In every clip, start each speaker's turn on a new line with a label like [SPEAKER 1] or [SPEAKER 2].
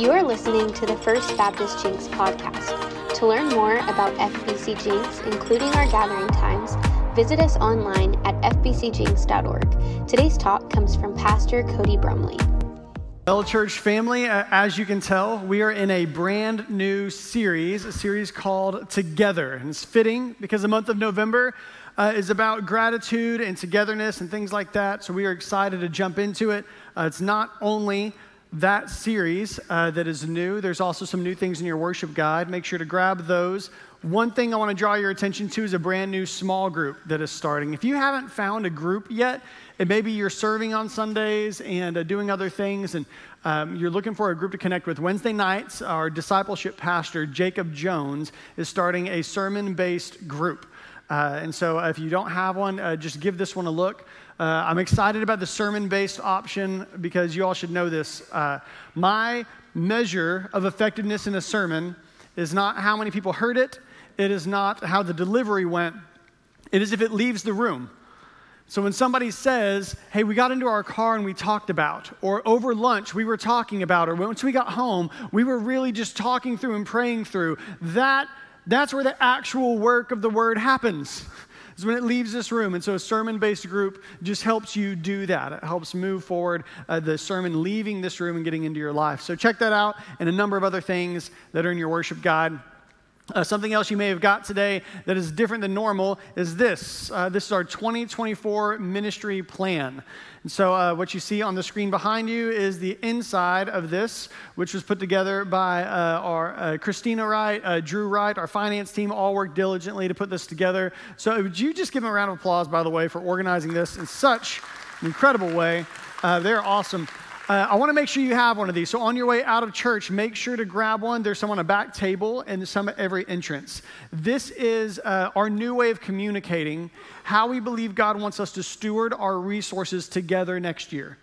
[SPEAKER 1] You are listening to the First Baptist Jenks podcast. To learn more about FBC Jenks, including our gathering times, visit us online at fbcjenks.org. Today's talk comes from Pastor Cody Brumley.
[SPEAKER 2] Well, church family, as you can tell, we are in a brand new series, a series called Together. And it's fitting because the month of November uh, is about gratitude and togetherness and things like that. So we are excited to jump into it. Uh, it's not only that series uh, that is new. There's also some new things in your worship guide. Make sure to grab those. One thing I want to draw your attention to is a brand new small group that is starting. If you haven't found a group yet, and maybe you're serving on Sundays and uh, doing other things, and um, you're looking for a group to connect with, Wednesday nights, our discipleship pastor, Jacob Jones, is starting a sermon based group. Uh, and so if you don't have one, uh, just give this one a look. Uh, I'm excited about the sermon based option because you all should know this. Uh, my measure of effectiveness in a sermon is not how many people heard it, it is not how the delivery went, it is if it leaves the room. So when somebody says, hey, we got into our car and we talked about, or over lunch we were talking about, or once we got home, we were really just talking through and praying through, that that's where the actual work of the word happens. Is when it leaves this room. And so a sermon based group just helps you do that. It helps move forward uh, the sermon leaving this room and getting into your life. So check that out and a number of other things that are in your worship guide. Uh, something else you may have got today that is different than normal is this. Uh, this is our 2024 ministry plan. And so, uh, what you see on the screen behind you is the inside of this, which was put together by uh, our uh, Christina Wright, uh, Drew Wright, our finance team, all worked diligently to put this together. So, would you just give them a round of applause, by the way, for organizing this in such an incredible way? they're awesome. Uh, I want to make sure you have one of these. So on your way out of church, make sure to grab one. There's some on a back table and some at every entrance. This is uh, our new way of communicating how we believe God wants us to steward our resources together next year.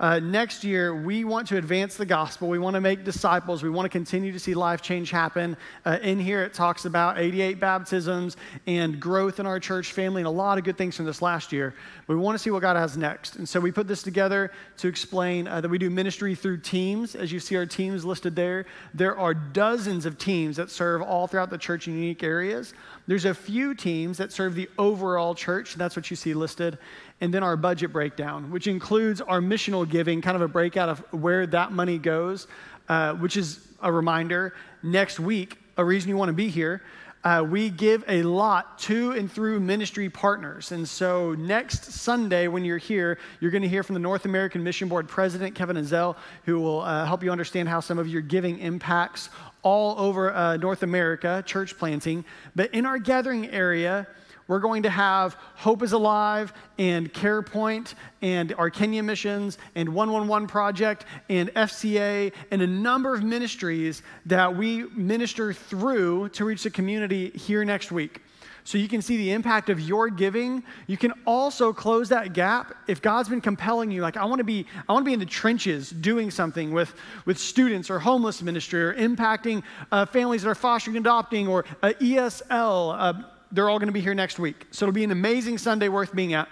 [SPEAKER 2] Uh, next year, we want to advance the gospel. We want to make disciples. We want to continue to see life change happen. Uh, in here, it talks about 88 baptisms and growth in our church family and a lot of good things from this last year. We want to see what God has next. And so we put this together to explain uh, that we do ministry through teams. As you see our teams listed there, there are dozens of teams that serve all throughout the church in unique areas. There's a few teams that serve the overall church. That's what you see listed and then our budget breakdown, which includes our missional giving, kind of a breakout of where that money goes, uh, which is a reminder. Next week, a reason you want to be here, uh, we give a lot to and through ministry partners. And so next Sunday, when you're here, you're going to hear from the North American Mission Board President, Kevin Ezell, who will uh, help you understand how some of your giving impacts all over uh, North America, church planting. But in our gathering area, we're going to have Hope is Alive and CarePoint and our Kenya missions and 111 Project and FCA and a number of ministries that we minister through to reach the community here next week. So you can see the impact of your giving. You can also close that gap if God's been compelling you, like I want to be, I want to be in the trenches doing something with, with students or homeless ministry or impacting uh, families that are fostering and adopting or uh, ESL. Uh, they're all going to be here next week. So it'll be an amazing Sunday worth being at.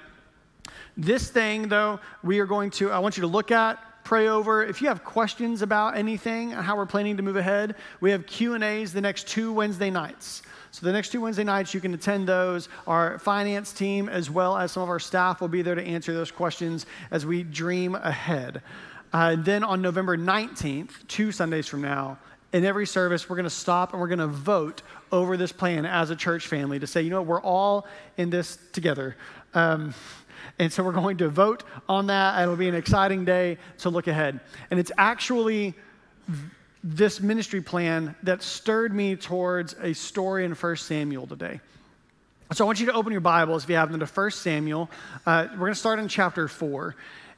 [SPEAKER 2] This thing, though, we are going to, I want you to look at, pray over. If you have questions about anything, how we're planning to move ahead, we have Q&As the next two Wednesday nights. So the next two Wednesday nights, you can attend those. Our finance team, as well as some of our staff, will be there to answer those questions as we dream ahead. Uh, then on November 19th, two Sundays from now, in every service, we're going to stop and we're going to vote over this plan as a church family to say, you know, we're all in this together. Um, and so we're going to vote on that. It'll be an exciting day to look ahead. And it's actually this ministry plan that stirred me towards a story in 1 Samuel today. So I want you to open your Bibles, if you have them, to 1 Samuel. Uh, we're going to start in chapter 4.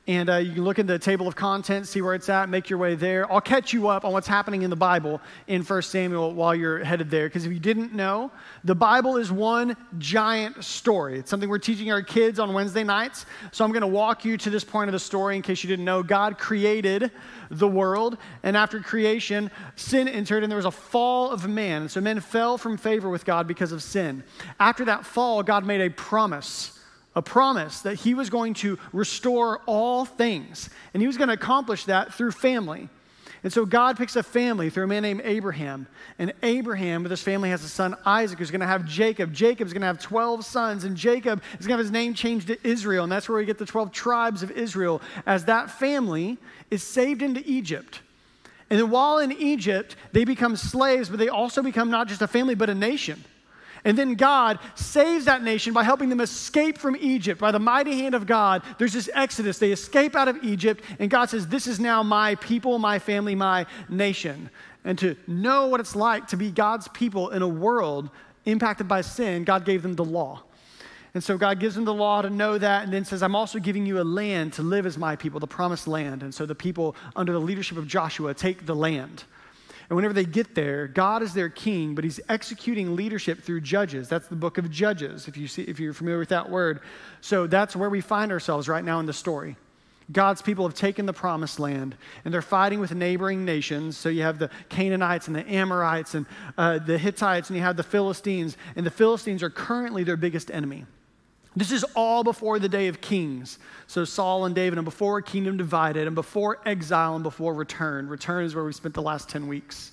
[SPEAKER 2] And uh, you can look in the table of contents, see where it's at, make your way there. I'll catch you up on what's happening in the Bible in 1 Samuel while you're headed there. Because if you didn't know, the Bible is one giant story. It's something we're teaching our kids on Wednesday nights. So I'm going to walk you to this point of the story in case you didn't know. God created the world, and after creation, sin entered, and there was a fall of man. So men fell from favor with God because of sin. After that fall, God made a promise a promise that he was going to restore all things. And he was going to accomplish that through family. And so God picks a family through a man named Abraham. And Abraham, with his family, has a son Isaac who's going to have Jacob. Jacob's going to have 12 sons, and Jacob is going to have his name changed to Israel. And that's where we get the 12 tribes of Israel, as that family is saved into Egypt. And then while in Egypt, they become slaves, but they also become not just a family, but a nation. And then God saves that nation by helping them escape from Egypt. By the mighty hand of God, there's this exodus. They escape out of Egypt, and God says, This is now my people, my family, my nation. And to know what it's like to be God's people in a world impacted by sin, God gave them the law. And so God gives them the law to know that, and then says, I'm also giving you a land to live as my people, the promised land. And so the people, under the leadership of Joshua, take the land. And whenever they get there, God is their king, but he's executing leadership through judges. That's the book of Judges, if, you see, if you're familiar with that word. So that's where we find ourselves right now in the story. God's people have taken the promised land and they're fighting with neighboring nations. So you have the Canaanites and the Amorites and uh, the Hittites, and you have the Philistines. And the Philistines are currently their biggest enemy. This is all before the day of kings. So Saul and David, and before a kingdom divided, and before exile, and before return. Return is where we spent the last 10 weeks.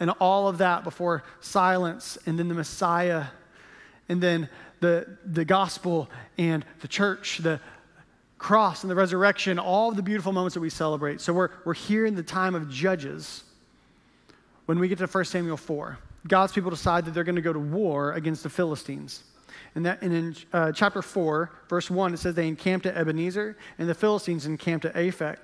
[SPEAKER 2] And all of that before silence, and then the Messiah, and then the, the gospel, and the church, the cross, and the resurrection, all of the beautiful moments that we celebrate. So we're, we're here in the time of Judges when we get to 1 Samuel 4. God's people decide that they're going to go to war against the Philistines. And, that, and in uh, chapter 4, verse 1, it says they encamped at Ebenezer, and the Philistines encamped at Aphek.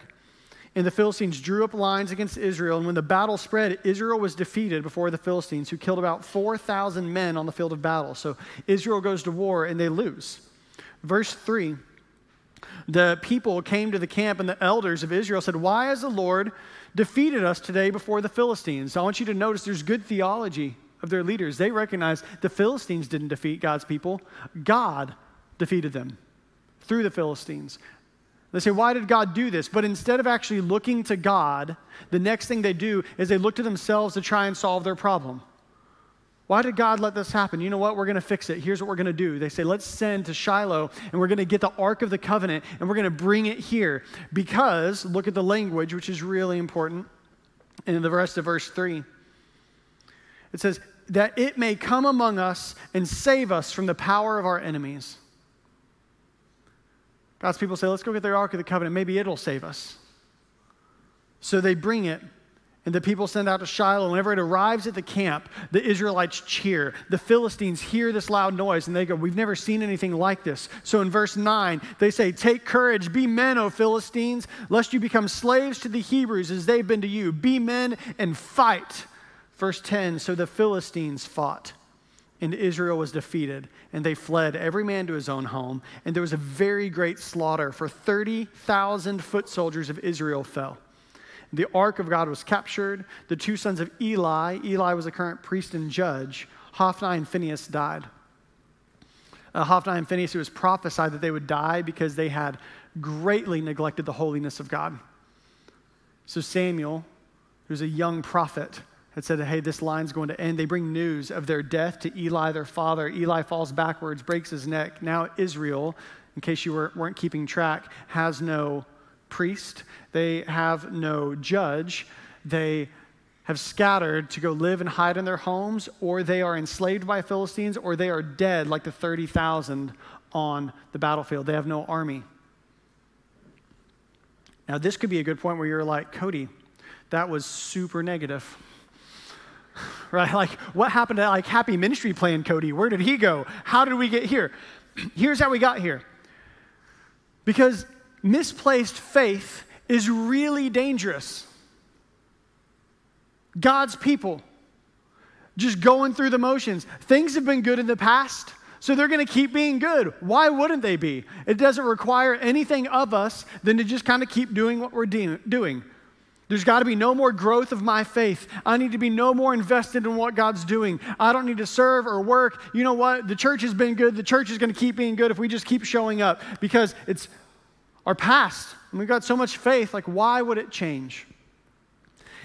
[SPEAKER 2] And the Philistines drew up lines against Israel. And when the battle spread, Israel was defeated before the Philistines, who killed about 4,000 men on the field of battle. So Israel goes to war and they lose. Verse 3 the people came to the camp, and the elders of Israel said, Why has the Lord defeated us today before the Philistines? So I want you to notice there's good theology of their leaders. They recognized the Philistines didn't defeat God's people, God defeated them through the Philistines. They say, Why did God do this? But instead of actually looking to God, the next thing they do is they look to themselves to try and solve their problem. Why did God let this happen? You know what? We're going to fix it. Here's what we're going to do. They say, let's send to Shiloh and we're going to get the Ark of the Covenant and we're going to bring it here. Because, look at the language, which is really important in the rest of verse 3. It says, that it may come among us and save us from the power of our enemies. God's people say, let's go get the Ark of the Covenant. Maybe it'll save us. So they bring it, and the people send out to Shiloh. Whenever it arrives at the camp, the Israelites cheer. The Philistines hear this loud noise, and they go, We've never seen anything like this. So in verse 9, they say, Take courage, be men, O Philistines, lest you become slaves to the Hebrews as they've been to you. Be men and fight. Verse 10 So the Philistines fought, and Israel was defeated, and they fled, every man to his own home. And there was a very great slaughter, for 30,000 foot soldiers of Israel fell. The ark of God was captured. The two sons of Eli, Eli was a current priest and judge, Hophni and Phinehas died. Uh, Hophni and Phinehas, it was prophesied that they would die because they had greatly neglected the holiness of God. So Samuel, who's a young prophet, that said, hey, this line's going to end. They bring news of their death to Eli, their father. Eli falls backwards, breaks his neck. Now, Israel, in case you were, weren't keeping track, has no priest, they have no judge. They have scattered to go live and hide in their homes, or they are enslaved by Philistines, or they are dead like the 30,000 on the battlefield. They have no army. Now, this could be a good point where you're like, Cody, that was super negative. right? Like, what happened to like Happy Ministry Plan, Cody? Where did he go? How did we get here? Here's how we got here. Because misplaced faith is really dangerous. God's people just going through the motions. Things have been good in the past, so they're going to keep being good. Why wouldn't they be? It doesn't require anything of us than to just kind of keep doing what we're de- doing. There's got to be no more growth of my faith. I need to be no more invested in what God's doing. I don't need to serve or work. You know what? The church has been good. The church is going to keep being good if we just keep showing up because it's our past. And we've got so much faith. Like, why would it change?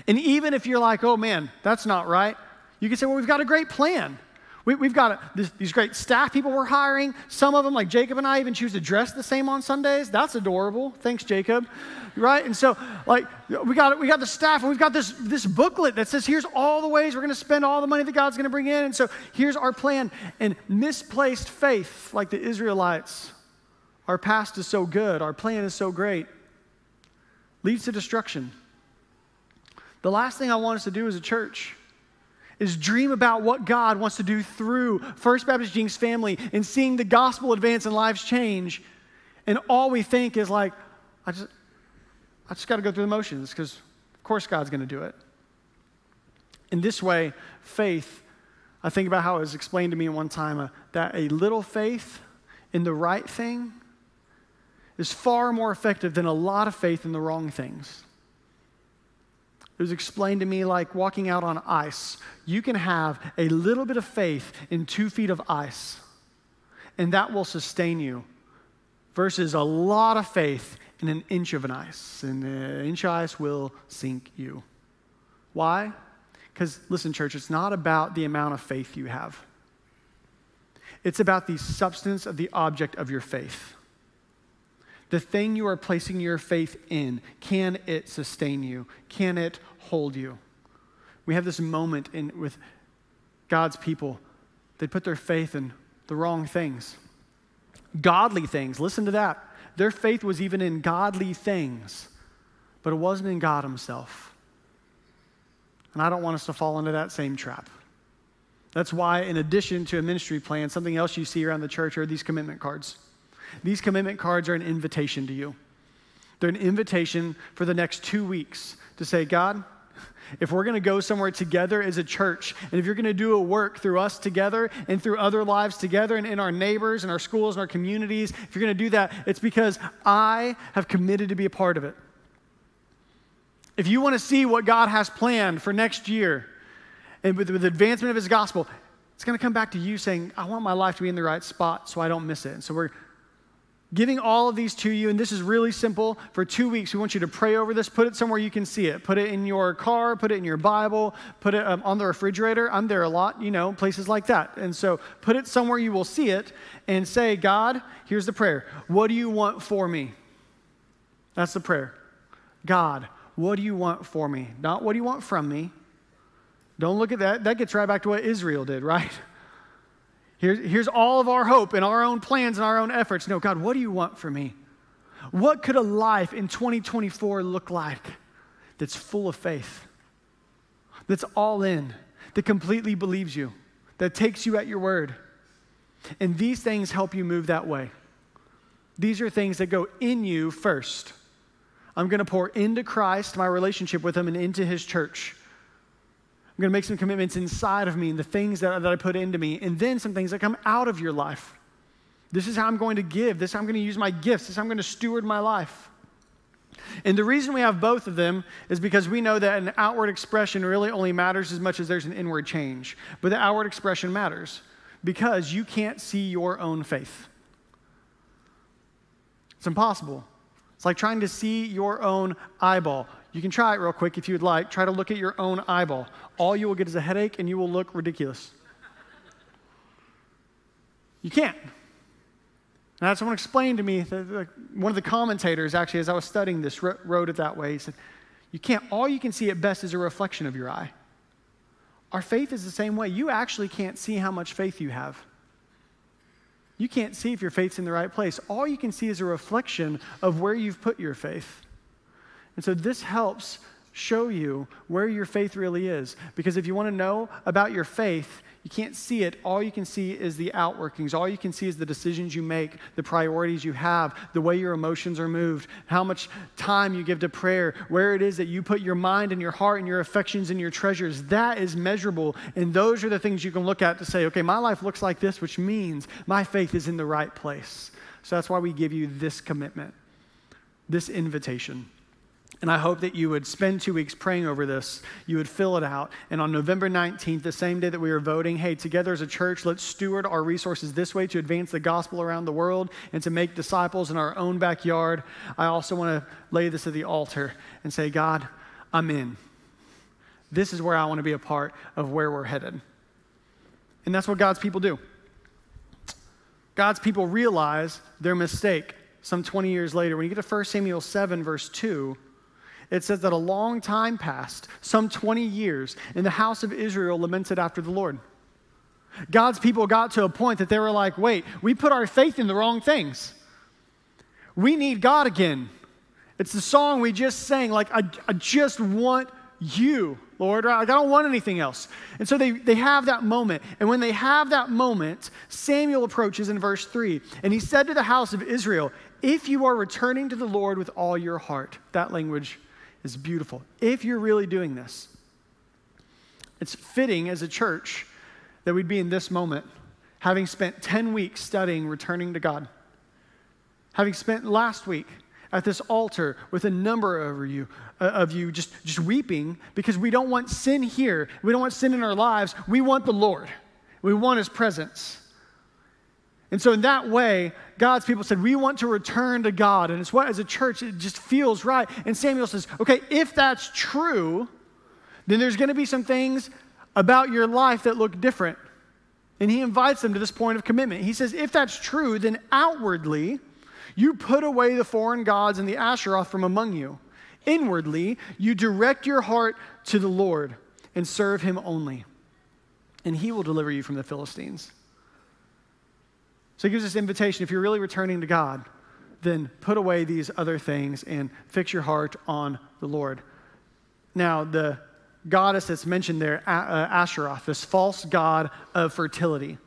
[SPEAKER 2] And even if you're like, oh man, that's not right, you can say, well, we've got a great plan. We, have got a, this, these great staff people we're hiring. Some of them, like Jacob and I, even choose to dress the same on Sundays. That's adorable. Thanks, Jacob. Right? And so, like, we got we got the staff, and we've got this this booklet that says, "Here's all the ways we're going to spend all the money that God's going to bring in." And so, here's our plan. And misplaced faith, like the Israelites, our past is so good, our plan is so great, leads to destruction. The last thing I want us to do as a church is dream about what God wants to do through First Baptist Jenks family and seeing the gospel advance and lives change. And all we think is like, I just, I just got to go through the motions because, of course, God's going to do it. In this way, faith, I think about how it was explained to me one time uh, that a little faith in the right thing is far more effective than a lot of faith in the wrong things. It was explained to me like walking out on ice. You can have a little bit of faith in two feet of ice, and that will sustain you, versus a lot of faith in an inch of an ice. And an inch of ice will sink you. Why? Because, listen, church, it's not about the amount of faith you have, it's about the substance of the object of your faith the thing you are placing your faith in, can it sustain you? Can it hold you? We have this moment in, with God's people. They put their faith in the wrong things, godly things. Listen to that. Their faith was even in godly things, but it wasn't in God Himself. And I don't want us to fall into that same trap. That's why, in addition to a ministry plan, something else you see around the church are these commitment cards. These commitment cards are an invitation to you. They're an invitation for the next two weeks to say, God, if we're going to go somewhere together as a church, and if you're going to do a work through us together and through other lives together and in our neighbors and our schools and our communities, if you're going to do that, it's because I have committed to be a part of it. If you want to see what God has planned for next year and with, with the advancement of His gospel, it's going to come back to you saying, I want my life to be in the right spot so I don't miss it. And so we're giving all of these to you, and this is really simple. For two weeks, we want you to pray over this. Put it somewhere you can see it. Put it in your car, put it in your Bible, put it um, on the refrigerator. I'm there a lot, you know, places like that. And so put it somewhere you will see it and say, God, here's the prayer. What do you want for me? That's the prayer. God, what do you want for me? Not what do you want from me. Don't look at that. That gets right back to what Israel did, right? Here's, all of our hope and our own plans and our own efforts. No, God, what do you want for me? What could a life in 2024 look like that's full of faith, that's all in, that completely believes you, that takes you at your word? And these things help you move that way. These are things that go in you first. I'm going to pour into Christ, my relationship with Him, and into His church. I'm going to make some commitments inside of me and the things that, that I put into me, and then some things that come out of your life. This is how I'm going to give. This is how I'm going to use my gifts. This is how I'm going to steward my life. And the reason we have both of them is because we know that an outward expression really only matters as much as there's an inward change. But the outward expression matters because you can't see your own faith. It's impossible. It's like trying to see your own eyeball. You can try it real quick if you would like. Try to look at your own eyeball. All you will get is a headache and you will look ridiculous. You can't. And that's someone explained to me, that one of the commentators actually, as I was studying this, wrote it that way. He said, You can't, all you can see at best is a reflection of your eye. Our faith is the same way. You actually can't see how much faith you have. You can't see if your faith's in the right place. All you can see is a reflection of where you've put your faith. And so this helps show you where your faith really is. Because if you want to know about your faith, you can't see it. All you can see is the outworkings. All you can see is the decisions you make, the priorities you have, the way your emotions are moved, how much time you give to prayer, where it is that you put your mind and your heart and your affections and your treasures. That is measurable. And those are the things you can look at to say, okay, my life looks like this, which means my faith is in the right place. So that's why we give you this commitment, this invitation. And I hope that you would spend two weeks praying over this. You would fill it out. And on November 19th, the same day that we are voting, hey, together as a church, let's steward our resources this way to advance the gospel around the world and to make disciples in our own backyard. I also want to lay this at the altar and say, God, I'm in. This is where I want to be a part of where we're headed. And that's what God's people do. God's people realize their mistake some 20 years later. When you get to 1 Samuel 7, verse 2, it says that a long time passed, some 20 years, and the house of Israel lamented after the Lord. God's people got to a point that they were like, wait, we put our faith in the wrong things. We need God again. It's the song we just sang, like, I, I just want you, Lord. I don't want anything else. And so they, they have that moment. And when they have that moment, Samuel approaches in verse 3, and he said to the house of Israel, If you are returning to the Lord with all your heart, that language is beautiful. If you're really doing this, it's fitting as a church that we'd be in this moment, having spent 10 weeks studying returning to God, having spent last week at this altar with a number of you, uh, of you just, just weeping because we don't want sin here. We don't want sin in our lives. We want the Lord. We want His presence. And so, in that way, God's people said, We want to return to God. And it's what, as a church, it just feels right. And Samuel says, Okay, if that's true, then there's going to be some things about your life that look different. And he invites them to this point of commitment. He says, If that's true, then outwardly, you put away the foreign gods and the Asheroth from among you. Inwardly, you direct your heart to the Lord and serve him only, and he will deliver you from the Philistines. So he gives this invitation if you're really returning to God, then put away these other things and fix your heart on the Lord. Now, the goddess that's mentioned there, uh, Asheroth, this false god of fertility.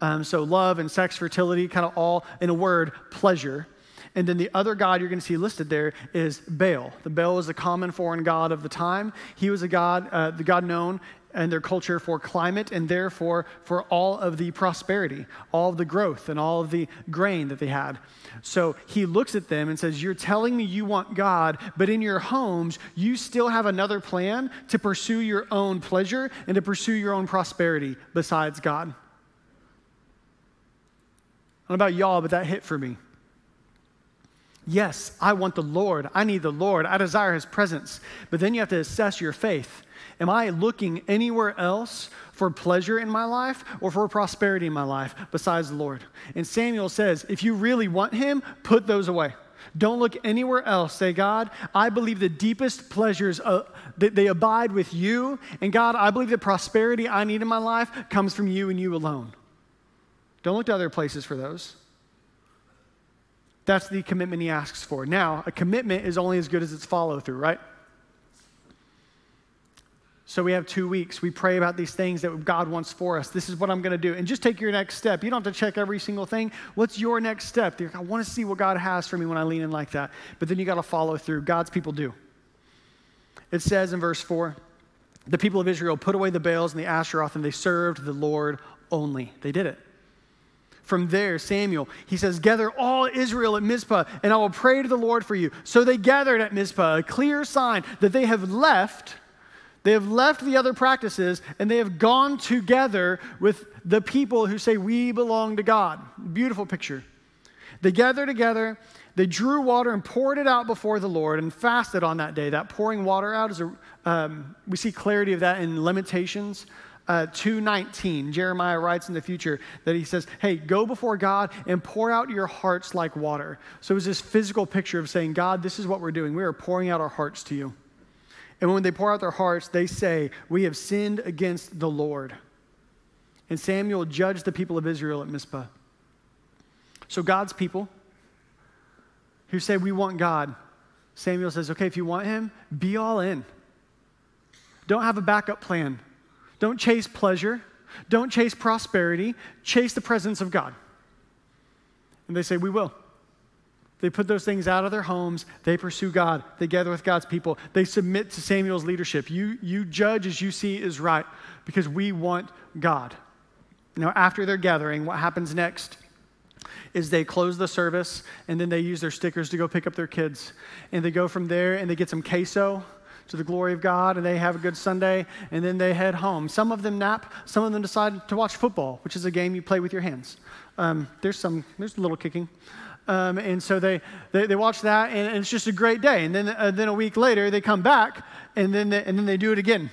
[SPEAKER 2] Um, so, love and sex, fertility, kind of all in a word, pleasure. And then the other god you're going to see listed there is Baal. The Baal was a common foreign god of the time. He was a god, uh, the god known in their culture for climate and therefore for all of the prosperity, all of the growth, and all of the grain that they had. So he looks at them and says, You're telling me you want God, but in your homes, you still have another plan to pursue your own pleasure and to pursue your own prosperity besides God. I don't know about y'all, but that hit for me. Yes, I want the Lord. I need the Lord. I desire his presence. But then you have to assess your faith. Am I looking anywhere else for pleasure in my life or for prosperity in my life besides the Lord? And Samuel says, if you really want him, put those away. Don't look anywhere else. Say, God, I believe the deepest pleasures, uh, that they abide with you. And God, I believe the prosperity I need in my life comes from you and you alone. Don't look to other places for those. That's the commitment he asks for. Now, a commitment is only as good as its follow through, right? So we have two weeks. We pray about these things that God wants for us. This is what I'm going to do. And just take your next step. You don't have to check every single thing. What's your next step? I want to see what God has for me when I lean in like that. But then you got to follow through. God's people do. It says in verse 4 the people of Israel put away the Baals and the Asheroth, and they served the Lord only. They did it from there, Samuel, he says, Gather all Israel at Mizpah, and I will pray to the Lord for you. So they gathered at Mizpah, a clear sign that they have left. They have left the other practices and they have gone together with the people who say, We belong to God. Beautiful picture. They gather together, they drew water and poured it out before the Lord and fasted on that day. That pouring water out is a, um, we see clarity of that in Lamentations uh, 2.19 jeremiah writes in the future that he says hey go before god and pour out your hearts like water so it was this physical picture of saying god this is what we're doing we are pouring out our hearts to you and when they pour out their hearts they say we have sinned against the lord and samuel judged the people of israel at mizpah so god's people who say we want god samuel says okay if you want him be all in don't have a backup plan don't chase pleasure. Don't chase prosperity. Chase the presence of God. And they say, We will. They put those things out of their homes. They pursue God. They gather with God's people. They submit to Samuel's leadership. You, you judge as you see is right because we want God. Now, after their gathering, what happens next is they close the service and then they use their stickers to go pick up their kids. And they go from there and they get some queso to the glory of God and they have a good Sunday and then they head home. Some of them nap, some of them decide to watch football, which is a game you play with your hands. Um, there's some, there's a little kicking. Um, and so they, they, they, watch that and, it's just a great day. And then, uh, then a week later they come back and then they, and then they do it again.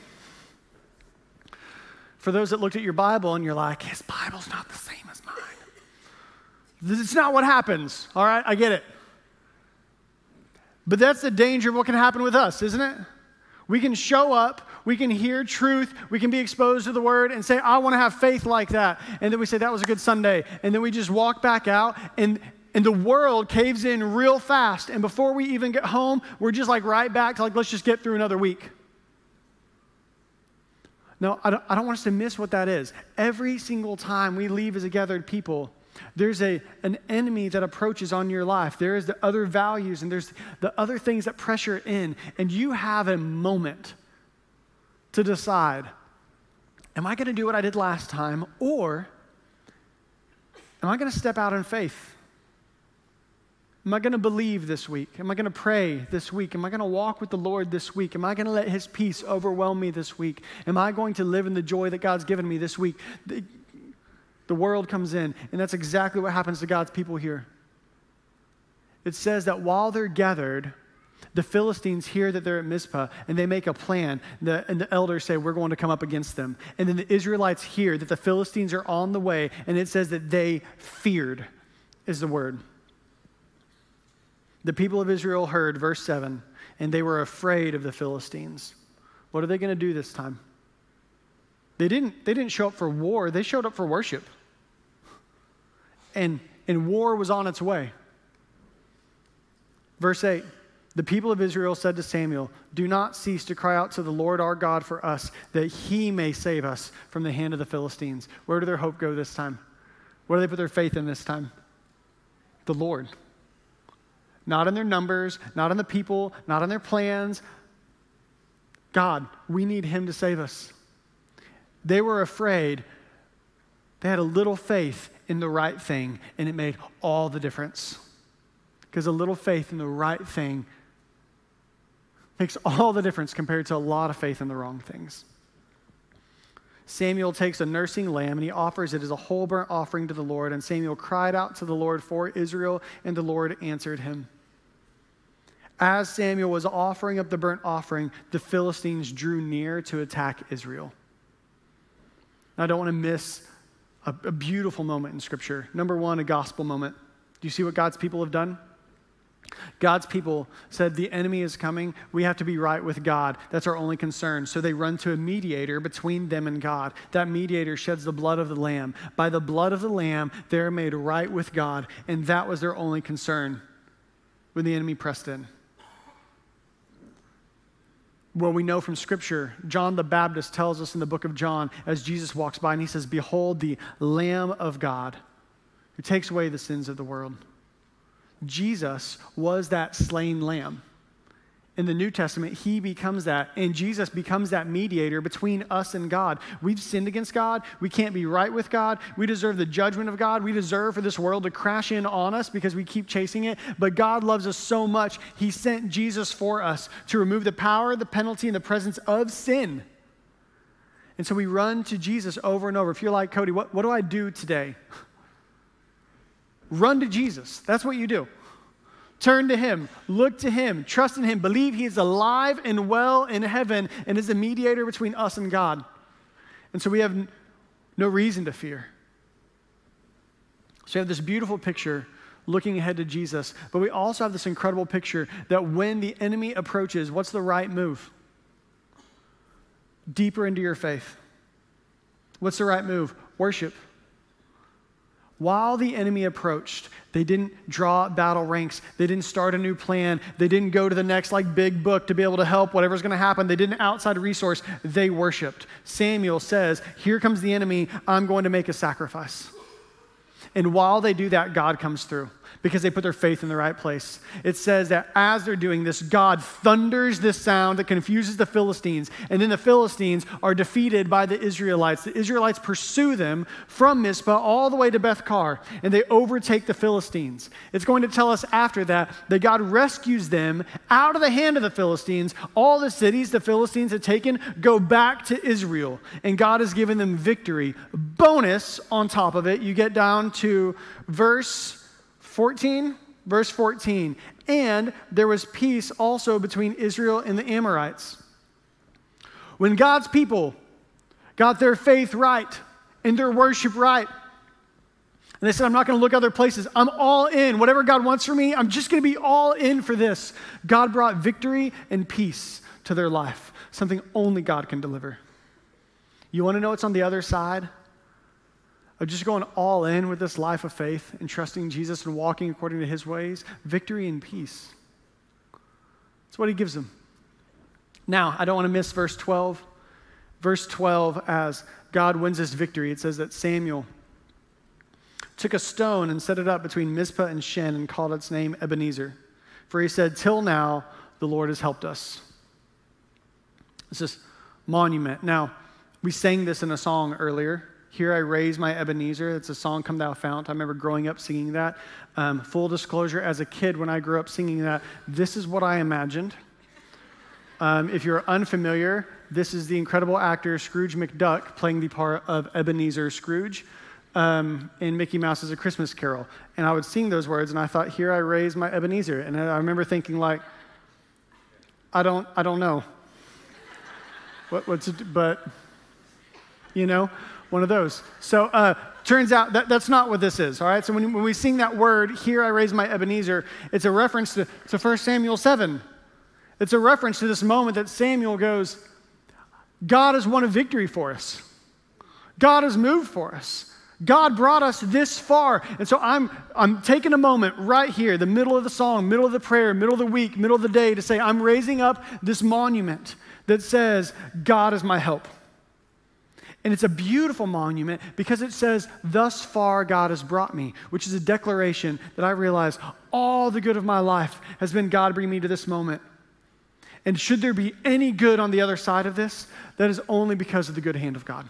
[SPEAKER 2] for those that looked at your Bible and you're like, his Bible's not the same as mine. It's not what happens, all right? I get it. But that's the danger of what can happen with us, isn't it? We can show up, we can hear truth, we can be exposed to the word and say, I want to have faith like that. And then we say, that was a good Sunday. And then we just walk back out and, and the world caves in real fast. And before we even get home, we're just like right back to like, let's just get through another week. No, I don't, I don't want us to miss what that is. Every single time we leave as a gathered people, there's a, an enemy that approaches on your life. There is the other values and there's the other things that pressure in. And you have a moment to decide am I going to do what I did last time or am I going to step out in faith? Am I going to believe this week? Am I going to pray this week? Am I going to walk with the Lord this week? Am I going to let His peace overwhelm me this week? Am I going to live in the joy that God's given me this week? The world comes in, and that's exactly what happens to God's people here. It says that while they're gathered, the Philistines hear that they're at Mizpah and they make a plan. The, and the elders say, We're going to come up against them. And then the Israelites hear that the Philistines are on the way, and it says that they feared, is the word. The people of Israel heard, verse 7, and they were afraid of the Philistines. What are they going to do this time? They didn't, they didn't show up for war, they showed up for worship. And, and war was on its way. Verse 8 The people of Israel said to Samuel, Do not cease to cry out to the Lord our God for us, that he may save us from the hand of the Philistines. Where do their hope go this time? Where do they put their faith in this time? The Lord. Not in their numbers, not in the people, not in their plans. God, we need him to save us. They were afraid. They had a little faith in the right thing, and it made all the difference. Because a little faith in the right thing makes all the difference compared to a lot of faith in the wrong things. Samuel takes a nursing lamb and he offers it as a whole burnt offering to the Lord. And Samuel cried out to the Lord for Israel, and the Lord answered him. As Samuel was offering up the burnt offering, the Philistines drew near to attack Israel. Now, I don't want to miss a, a, beautiful moment in Scripture. Number one, a gospel moment. Do you see what God's people have done? God's people said, The enemy is coming. We have to be right with God. That's our only concern. So they run to a mediator between them and God. That mediator sheds the blood of the Lamb. By the blood of the Lamb, they're made right with God. And that was their only concern when the enemy pressed in. Well, we know from Scripture, John the Baptist tells us in the book of John as Jesus walks by and he says, Behold, the Lamb of God who takes away the sins of the world. Jesus was that slain lamb in the New Testament, he becomes that, and Jesus becomes that mediator between us and God. We've sinned against God. We can't be right with God. We deserve the judgment of God. We deserve for this world to crash in on us because we keep chasing it. But God loves us so much, he sent Jesus for us to remove the power, the penalty, and the presence of sin. And so we run to Jesus over and over. If you're like, Cody, what, what do I do today? Run to Jesus. That's what you do. Turn to Him, look to Him, trust in Him, believe He is alive and well in heaven and is the mediator between us and God. And so we have no reason to fear. So we have this beautiful picture looking ahead to Jesus, but we also have this incredible picture that when the enemy approaches, what's the right move? Deeper into your faith. What's the right move? Worship. While the enemy approached, they didn't draw battle ranks. They didn't start a new plan. They didn't go to the next like big book to be able to help whatever's going to happen. They didn't outside resource. They worshiped. Samuel says, "Here comes the enemy. I'm going to make a sacrifice." And while they do that, God comes through because they put their faith in the right place. It says that as they're doing this, God thunders this sound that confuses the Philistines, and then the Philistines are defeated by the Israelites. The Israelites pursue them from Mizpah all the way to Beth Kar, and they overtake the Philistines. It's going to tell us after that that God rescues them out of the hand of the Philistines. All the cities the Philistines had taken go back to Israel, and God has given them victory. Bonus on top of it, you get down to verse 14, verse 14. And there was peace also between Israel and the Amorites. When God's people got their faith right and their worship right. And they said, I'm not going to look other places. I'm all in. Whatever God wants for me, I'm just going to be all in for this. God brought victory and peace to their life, something only God can deliver. You want to know what's on the other side? Of just going all in with this life of faith and trusting Jesus and walking according to his ways, victory and peace. That's what he gives them. Now, I don't want to miss verse 12. Verse 12, as God wins this victory, it says that Samuel took a stone and set it up between Mizpah and Shen and called its name Ebenezer. For he said, Till now, the Lord has helped us. It's this monument. Now, we sang this in a song earlier. Here I raise my Ebenezer. It's a song, Come Thou Fount. I remember growing up singing that. Um, full disclosure, as a kid, when I grew up singing that, this is what I imagined. Um, if you're unfamiliar, this is the incredible actor Scrooge McDuck playing the part of Ebenezer Scrooge um, in Mickey Mouse's A Christmas Carol. And I would sing those words, and I thought, here I raise my Ebenezer. And I remember thinking, like, I don't, I don't know. What, what's it, but, you know, one of those. So, uh, turns out that that's not what this is, all right? So, when, when we sing that word, here I raise my Ebenezer, it's a reference to, to 1 Samuel 7. It's a reference to this moment that Samuel goes, God has won a victory for us. God has moved for us. God brought us this far. And so I'm, I'm taking a moment right here, the middle of the song, middle of the prayer, middle of the week, middle of the day, to say, I'm raising up this monument that says, God is my help. And it's a beautiful monument because it says, Thus far God has brought me, which is a declaration that I realize all the good of my life has been God bringing me to this moment. And should there be any good on the other side of this, that is only because of the good hand of God.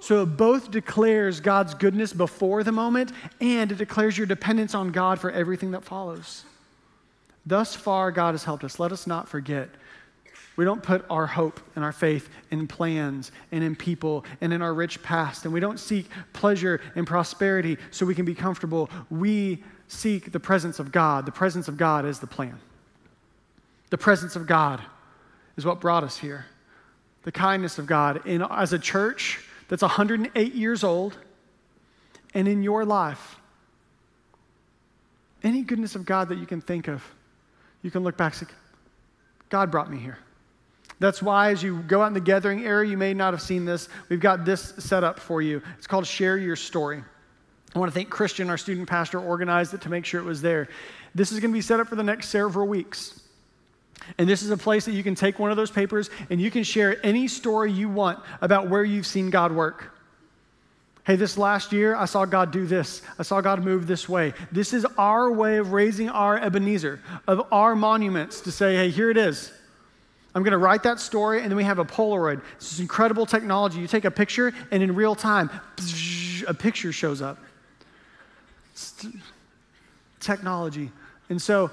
[SPEAKER 2] So it both declares God's goodness before the moment and it declares your dependence on God for everything that follows. Thus far, God has helped us. Let us not forget. We don't put our hope and our faith in plans and in people and in our rich past. And we don't seek pleasure and prosperity so we can be comfortable. We seek the presence of God. The presence of God is the plan. The presence of God is what brought us here. The kindness of God. In, as a church, that's 108 years old, and in your life, any goodness of God that you can think of, you can look back and say, God brought me here. That's why, as you go out in the gathering area, you may not have seen this. We've got this set up for you. It's called Share Your Story. I want to thank Christian, our student pastor, organized it to make sure it was there. This is going to be set up for the next several weeks. And this is a place that you can take one of those papers and you can share any story you want about where you've seen God work. Hey, this last year, I saw God do this. I saw God move this way. This is our way of raising our Ebenezer, of our monuments to say, hey, here it is. I'm going to write that story, and then we have a Polaroid. This is incredible technology. You take a picture, and in real time, a picture shows up. Technology. And so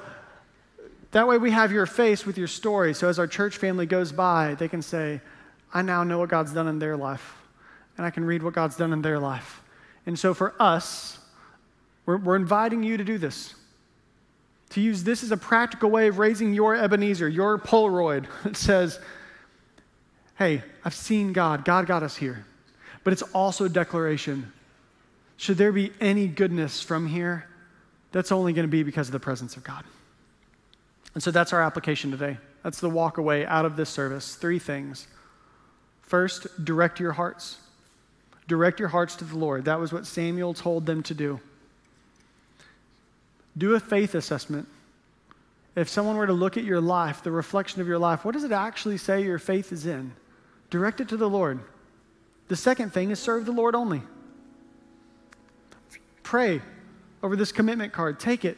[SPEAKER 2] that way we have your face with your story. So as our church family goes by, they can say, I now know what God's done in their life. And I can read what God's done in their life. And so for us, we're, we're inviting you to do this. To use this as a practical way of raising your Ebenezer, your Polaroid that says, hey, I've seen God. God got us here. But it's also a declaration. Should there be any goodness from here, that's only going to be because of the presence of God. And so that's our application today. That's the walk away out of this service. Three things. First, direct your hearts. Direct your hearts to the Lord. That was what Samuel told them to do. Do a faith assessment. If someone were to look at your life, the reflection of your life, what does it actually say your faith is in? Direct it to the Lord. The second thing is serve the Lord only. Pray over this commitment card. Take it.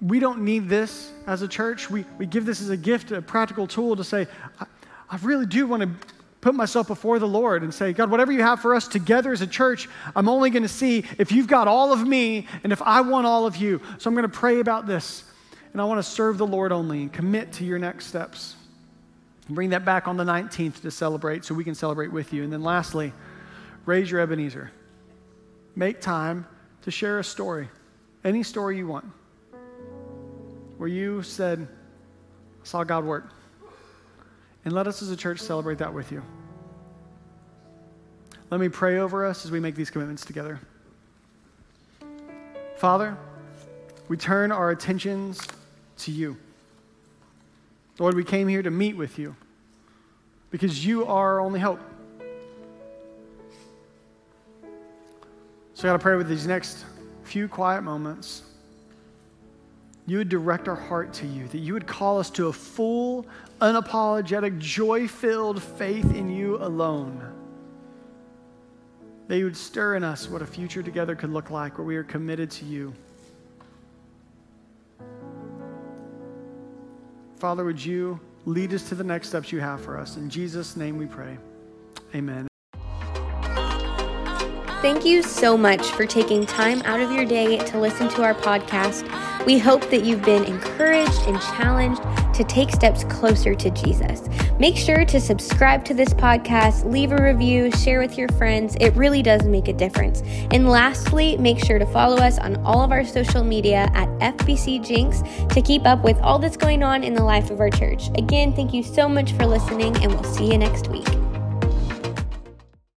[SPEAKER 2] We, don't need this as a church. We, we give this as a gift, a practical tool to say, I, I really do want to put myself before the Lord and say, God, whatever you have for us together as a church, I'm only going to see if you've got all of me and if I want all of you. So I'm going to pray about this. And I want to serve the Lord only and commit to your next steps. And bring that back on the 19th to celebrate so we can celebrate with you. And then lastly, raise your Ebenezer. Make time to share a story, any story you want where you said, I saw God work. And let us as a church celebrate that with you. Let me pray over us as we make these commitments together. Father, we turn our attentions to you. Lord, we came here to meet with you because you are our only hope. So I got to pray with these next few quiet moments. You would direct our heart to you, that you would call us to a full, unapologetic, joy filled faith in you alone. That you would stir in us what a future together could look like where we are committed to you. Father, would you lead us to the next steps you have for us? In Jesus' name we pray. Amen.
[SPEAKER 1] Thank you so much for taking time out of your day to listen to our podcast. We hope that you've been encouraged and challenged to take steps closer to Jesus. Make sure to subscribe to this podcast, leave a review, share with your friends. It really does make a difference. And lastly, make sure to follow us on all of our social media at FBC Jenks to keep up with all that's going on in the life of our church. Again, thank you so much for listening, and we'll see you next week.